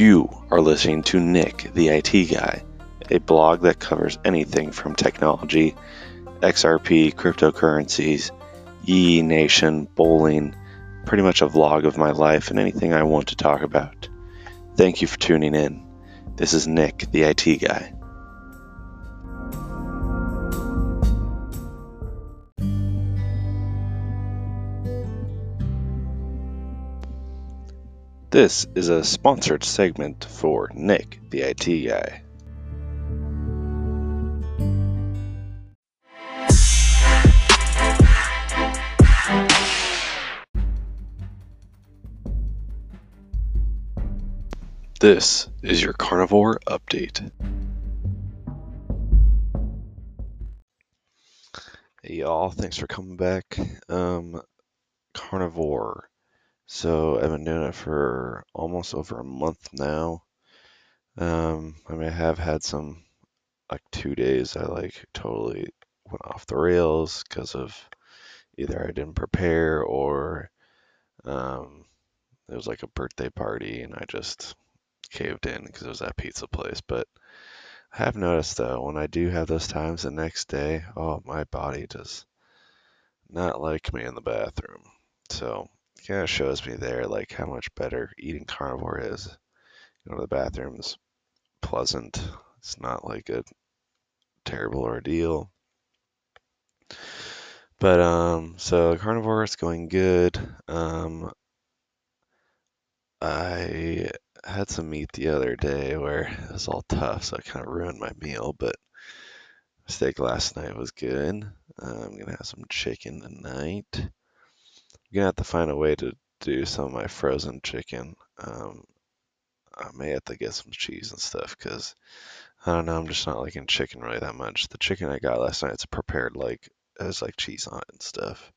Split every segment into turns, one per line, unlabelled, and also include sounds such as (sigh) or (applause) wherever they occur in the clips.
You are listening to Nick, the IT guy, a blog that covers anything from technology, XRP, cryptocurrencies, Yee Nation, bowling, pretty much a vlog of my life and anything I want to talk about. Thank you for tuning in. This is Nick, the IT guy. This is a sponsored segment for Nick, the IT guy. This is your carnivore update. Hey y'all, thanks for coming back. Um, carnivore. So I've been doing it for almost over a month now. Um, I mean, I have had some like two days I like totally went off the rails because of either I didn't prepare or um, it was like a birthday party and I just caved in because it was that pizza place. But I have noticed though, when I do have those times the next day, oh, my body does not like me in the bathroom. So kind of shows me there like how much better eating carnivore is. You know, the bathroom's pleasant. It's not like a terrible ordeal. But um, so carnivore is going good. Um, I had some meat the other day where it was all tough, so it kind of ruined my meal. But steak last night was good. Uh, I'm gonna have some chicken tonight. Gonna have to find a way to do some of my frozen chicken. Um, I may have to get some cheese and stuff because I don't know. I'm just not liking chicken really that much. The chicken I got last night, it's prepared like it like cheese on it and stuff,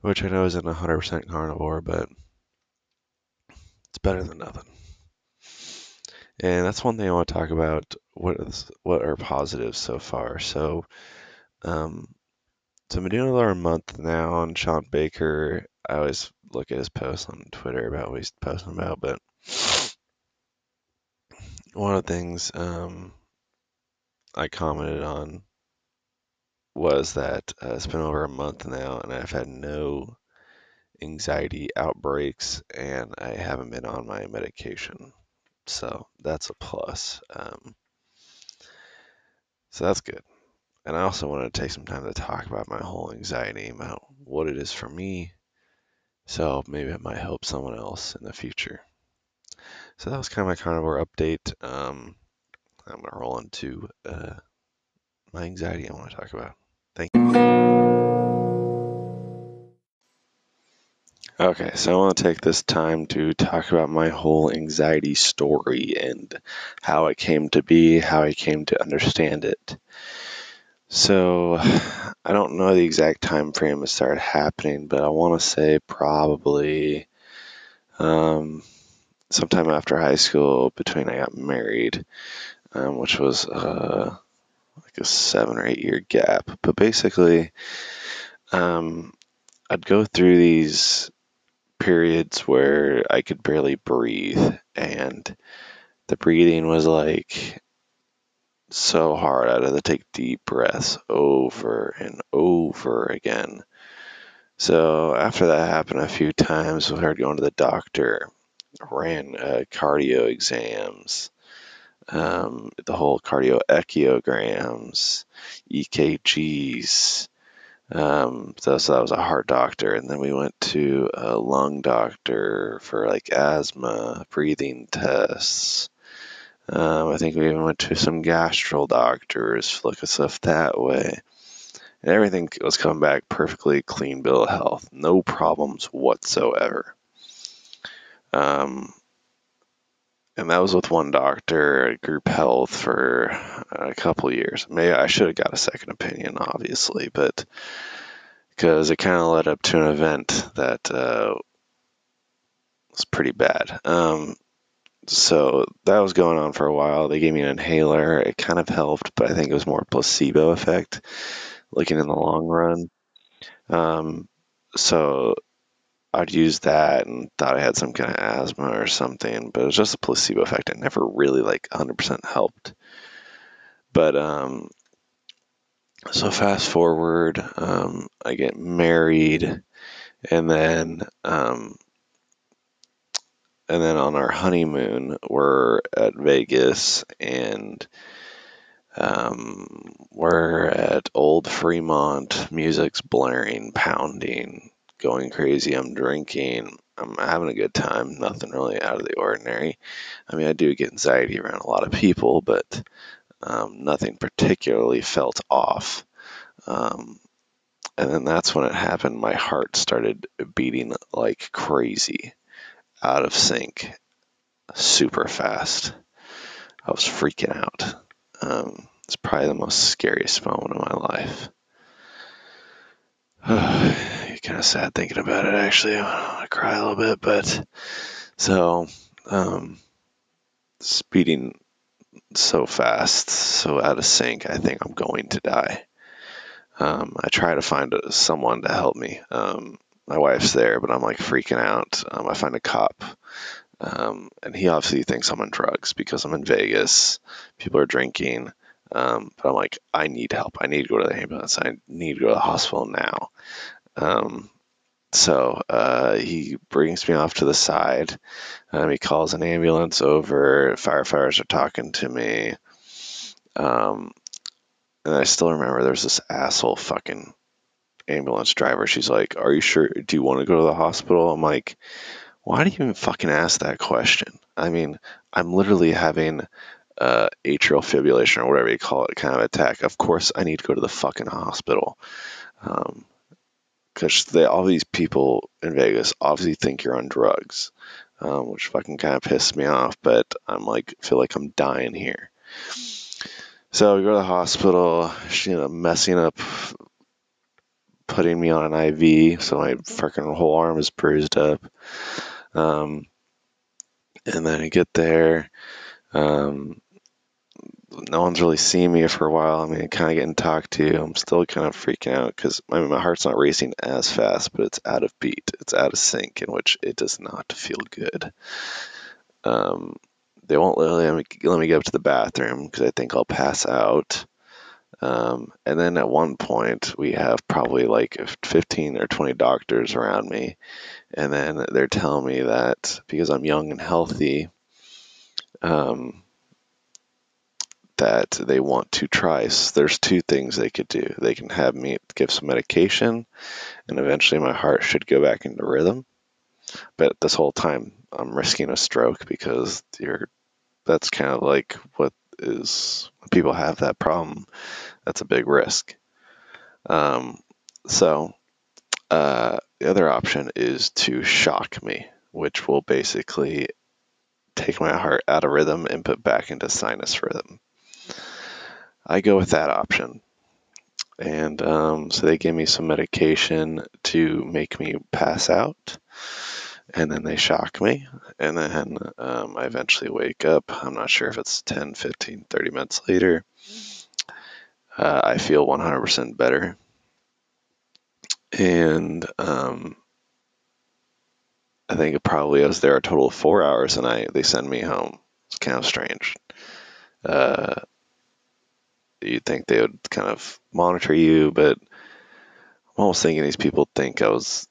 which I know isn't 100% carnivore, but it's better than nothing. And that's one thing I want to talk about. What is what are positives so far? So, um, so I'm doing it a month now on Shawn Baker. I always look at his posts on Twitter about what he's posting about, but one of the things um, I commented on was that uh, it's been over a month now, and I've had no anxiety outbreaks, and I haven't been on my medication. So that's a plus. Um, so that's good. And I also wanted to take some time to talk about my whole anxiety about what it is for me. So maybe it might help someone else in the future. So that was kind of my carnivore update. Um, I'm going to roll into uh, my anxiety I want to talk about. Thank you. Okay, so I want to take this time to talk about my whole anxiety story and how it came to be, how I came to understand it. So, (sighs) I don't know the exact time frame it started happening, but I want to say probably um, sometime after high school, between I got married, um, which was uh, like a seven or eight year gap. But basically, um, I'd go through these periods where I could barely breathe, and the breathing was like so hard. I had to take deep breaths over and over again. So after that happened a few times, I started going to the doctor, ran uh, cardio exams, um, the whole cardio echoograms, EKGs, um, so, so that was a heart doctor, and then we went to a lung doctor for like asthma, breathing tests. Um, I think we even went to some gastro doctors to look at stuff that way. And everything was coming back perfectly clean bill of health, no problems whatsoever. Um, and that was with one doctor at Group Health for a couple years. Maybe I should have got a second opinion, obviously, but because it kind of led up to an event that uh, was pretty bad. Um, so that was going on for a while. They gave me an inhaler. It kind of helped, but I think it was more placebo effect, looking in the long run. Um, so I'd use that and thought I had some kind of asthma or something, but it was just a placebo effect. It never really like 100% helped. But um, so fast forward, um, I get married, and then um, and then on our honeymoon, we're at Vegas, and um, we're at Old Fremont. Music's blaring, pounding, going crazy. I'm drinking. I'm having a good time. Nothing really out of the ordinary. I mean, I do get anxiety around a lot of people, but um, nothing particularly felt off. Um, and then that's when it happened. My heart started beating like crazy, out of sync, super fast. I was freaking out. Um, it's probably the most scariest moment of my life. (sighs) kind of sad thinking about it, actually. I want to cry a little bit, but so um, speeding so fast, so out of sync, I think I'm going to die. Um, I try to find someone to help me. Um, my wife's there, but I'm like freaking out. Um, I find a cop, um, and he obviously thinks I'm on drugs because I'm in Vegas. People are drinking. Um, but I'm like, I need help. I need to go to the ambulance. I need to go to the hospital now. Um, so uh, he brings me off to the side. Um, he calls an ambulance over. Firefighters are talking to me. Um, and I still remember there's this asshole fucking ambulance driver. She's like, Are you sure? Do you want to go to the hospital? I'm like, Why do you even fucking ask that question? I mean, I'm literally having uh, atrial fibrillation or whatever you call it kind of attack. Of course, I need to go to the fucking hospital. Um, because they all these people in Vegas obviously think you're on drugs, um, which fucking kind of pissed me off. But I'm like, feel like I'm dying here. So we go to the hospital. She ended up messing up, putting me on an IV, so my fucking whole arm is bruised up. Um, and then I get there. Um, no one's really seen me for a while. I mean, kind of getting talked to. I'm still kind of freaking out because I mean, my heart's not racing as fast, but it's out of beat. It's out of sync, in which it does not feel good. Um, they won't let me, let me go up to the bathroom because I think I'll pass out. Um, and then at one point, we have probably like 15 or 20 doctors around me. And then they're telling me that because I'm young and healthy, um, that they want to try. So there's two things they could do. They can have me give some medication, and eventually my heart should go back into rhythm. But this whole time, I'm risking a stroke because you're. That's kind of like what is people have that problem. That's a big risk. Um, so uh, the other option is to shock me, which will basically take my heart out of rhythm and put back into sinus rhythm. I go with that option. And um, so they gave me some medication to make me pass out. And then they shock me. And then um, I eventually wake up. I'm not sure if it's 10, 15, 30 minutes later. Uh, I feel 100% better. And um, I think it probably was there a total of four hours and I they send me home. It's kind of strange. Uh, you'd think they would kind of monitor you, but I'm almost thinking these people think I was.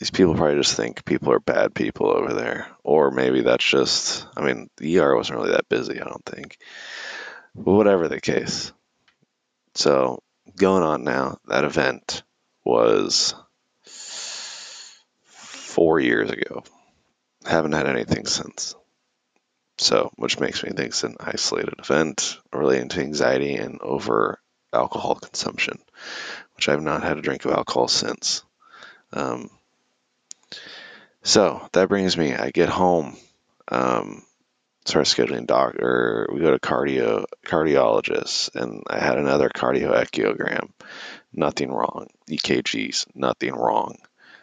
These people probably just think people are bad people over there, or maybe that's just. I mean, the ER wasn't really that busy, I don't think. But whatever the case. So going on now, that event was four years ago. Haven't had anything since. So, which makes me think it's an isolated event relating to anxiety and over alcohol consumption, which I've not had a drink of alcohol since. Um, so that brings me, I get home, um, start scheduling doctor. We go to cardio cardiologist, and I had another cardio echiogram. Nothing wrong. EKGs, nothing wrong.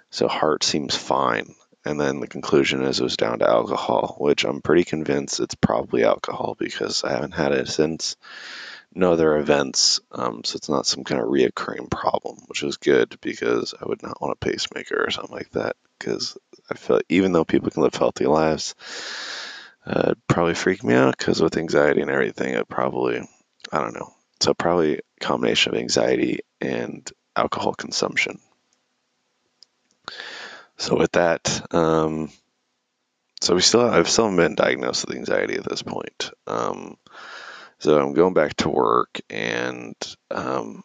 So heart seems fine. And then the conclusion is it was down to alcohol, which I'm pretty convinced it's probably alcohol because I haven't had it since no other events, um, so it's not some kind of reoccurring problem, which is good because I would not want a pacemaker or something like that. Because I feel even though people can live healthy lives, uh, it'd probably freak me out because with anxiety and everything, it probably, I don't know. So probably combination of anxiety and alcohol consumption. So with that, um, so we still I've still been diagnosed with anxiety at this point. Um, so I'm going back to work, and um,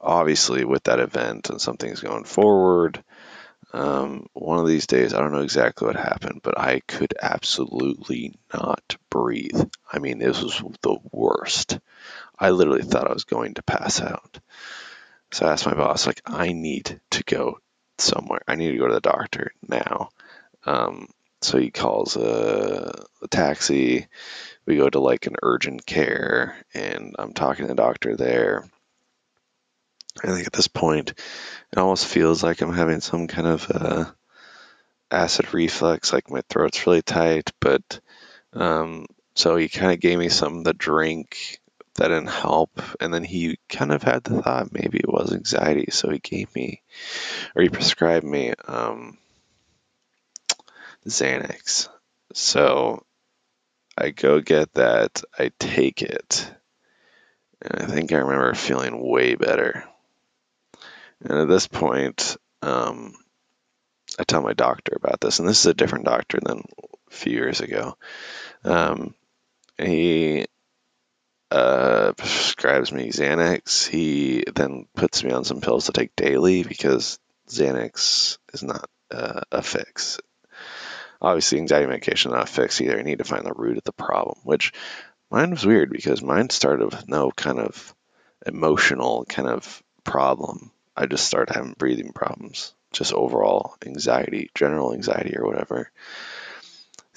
obviously with that event and something's going forward, um, one of these days I don't know exactly what happened, but I could absolutely not breathe. I mean, this was the worst. I literally thought I was going to pass out. So I asked my boss, like, I need to go somewhere. I need to go to the doctor now. Um, so he calls a, a, taxi. We go to like an urgent care, and I'm talking to the doctor there. I think at this point, it almost feels like I'm having some kind of uh, acid reflux, like my throat's really tight. But um, so he kind of gave me something the drink that didn't help. And then he kind of had the thought maybe it was anxiety. So he gave me, or he prescribed me um, Xanax. So I go get that, I take it. And I think I remember feeling way better. And at this point, um, I tell my doctor about this, and this is a different doctor than a few years ago. Um, he uh, prescribes me Xanax. He then puts me on some pills to take daily because Xanax is not uh, a fix. Obviously, anxiety medication not a fix either. You need to find the root of the problem, which mine was weird because mine started with no kind of emotional kind of problem. I just started having breathing problems, just overall anxiety, general anxiety or whatever.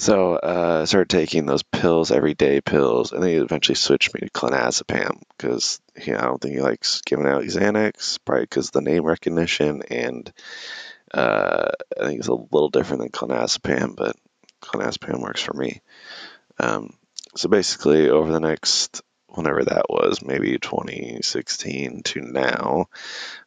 So uh, I started taking those pills, everyday pills, and then he eventually switched me to clonazepam because I don't think he likes giving out Xanax, probably because the name recognition, and uh, I think it's a little different than clonazepam, but clonazepam works for me. Um, so basically, over the next whenever that was, maybe 2016 to now,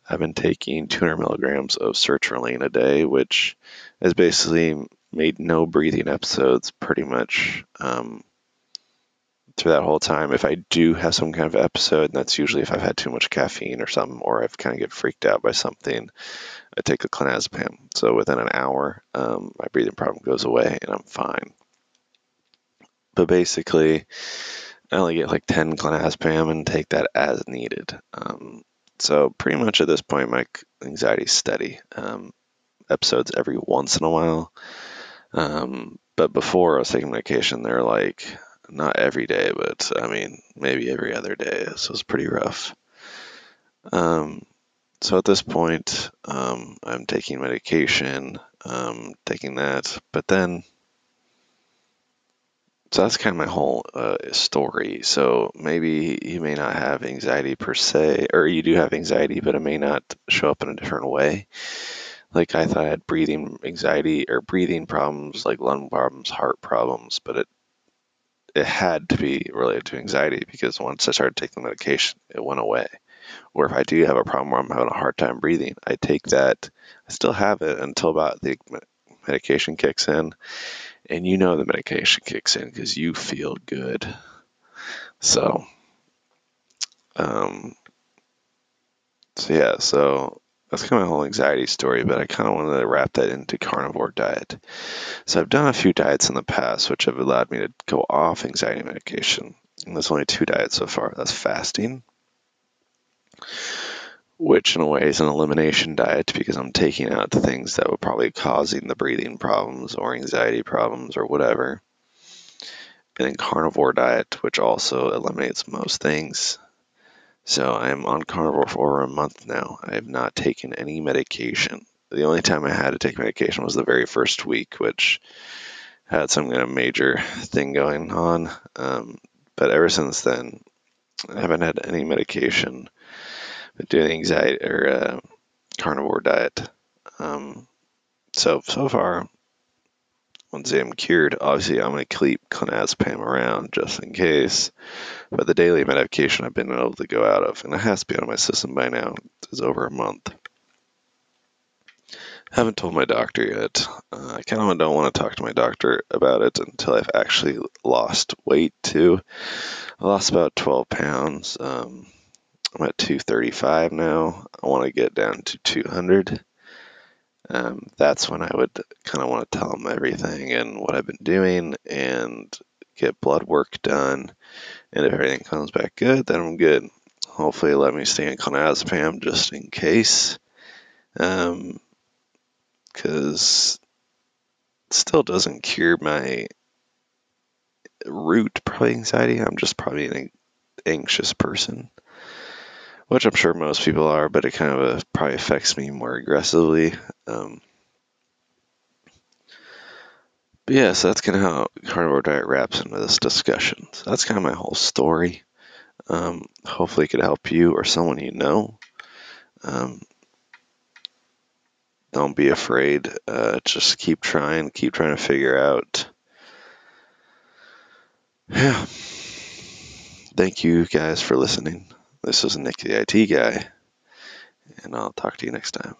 I've been taking 200 milligrams of sertraline a day, which has basically made no breathing episodes pretty much um, through that whole time. If I do have some kind of episode, and that's usually if I've had too much caffeine or something, or I've kind of get freaked out by something, I take a clonazepam. So within an hour, um, my breathing problem goes away and I'm fine. But basically, I only get like 10 clonazepam and take that as needed. Um, so pretty much at this point, my anxiety steady. Um, episodes every once in a while. Um, but before I was taking medication, they're like not every day, but I mean maybe every other day. So it's pretty rough. Um, so at this point, um, I'm taking medication, um, taking that, but then. So that's kind of my whole uh, story. So maybe you may not have anxiety per se, or you do have anxiety, but it may not show up in a different way. Like I thought I had breathing anxiety or breathing problems, like lung problems, heart problems, but it it had to be related to anxiety because once I started taking the medication, it went away. Or if I do have a problem where I'm having a hard time breathing, I take that. I still have it until about the medication kicks in, and you know the medication kicks in because you feel good. So, um, so yeah, so that's kind of my whole anxiety story, but I kind of wanted to wrap that into carnivore diet. So I've done a few diets in the past which have allowed me to go off anxiety medication. And there's only two diets so far. That's fasting, which in a way is an elimination diet because I'm taking out the things that were probably causing the breathing problems or anxiety problems or whatever. And then carnivore diet, which also eliminates most things so I am on carnivore for over a month now. I have not taken any medication. The only time I had to take medication was the very first week, which had some kind of major thing going on. Um, but ever since then, I haven't had any medication. Been doing anxiety or uh, carnivore diet. Um, so so far, once I'm cured, obviously I'm going to keep clonazepam around just in case. But the daily medication I've been able to go out of, and it has to be out of my system by now, is over a month. Haven't told my doctor yet. Uh, I kind of don't want to talk to my doctor about it until I've actually lost weight too. I lost about 12 pounds. Um, I'm at 235 now. I want to get down to 200 um, that's when I would kind of want to tell them everything and what I've been doing and get blood work done. And if everything comes back good, then I'm good. Hopefully, let me stay in clonazepam just in case. Um, because it still doesn't cure my root probably anxiety. I'm just probably an anxious person which I'm sure most people are, but it kind of uh, probably affects me more aggressively. Um, but yeah, so that's kind of how carnivore diet wraps into this discussion. So that's kind of my whole story. Um, hopefully, it could help you or someone you know. Um, don't be afraid. Uh, just keep trying. Keep trying to figure out. Yeah. Thank you guys for listening. This is Nick the IT guy, and I'll talk to you next time.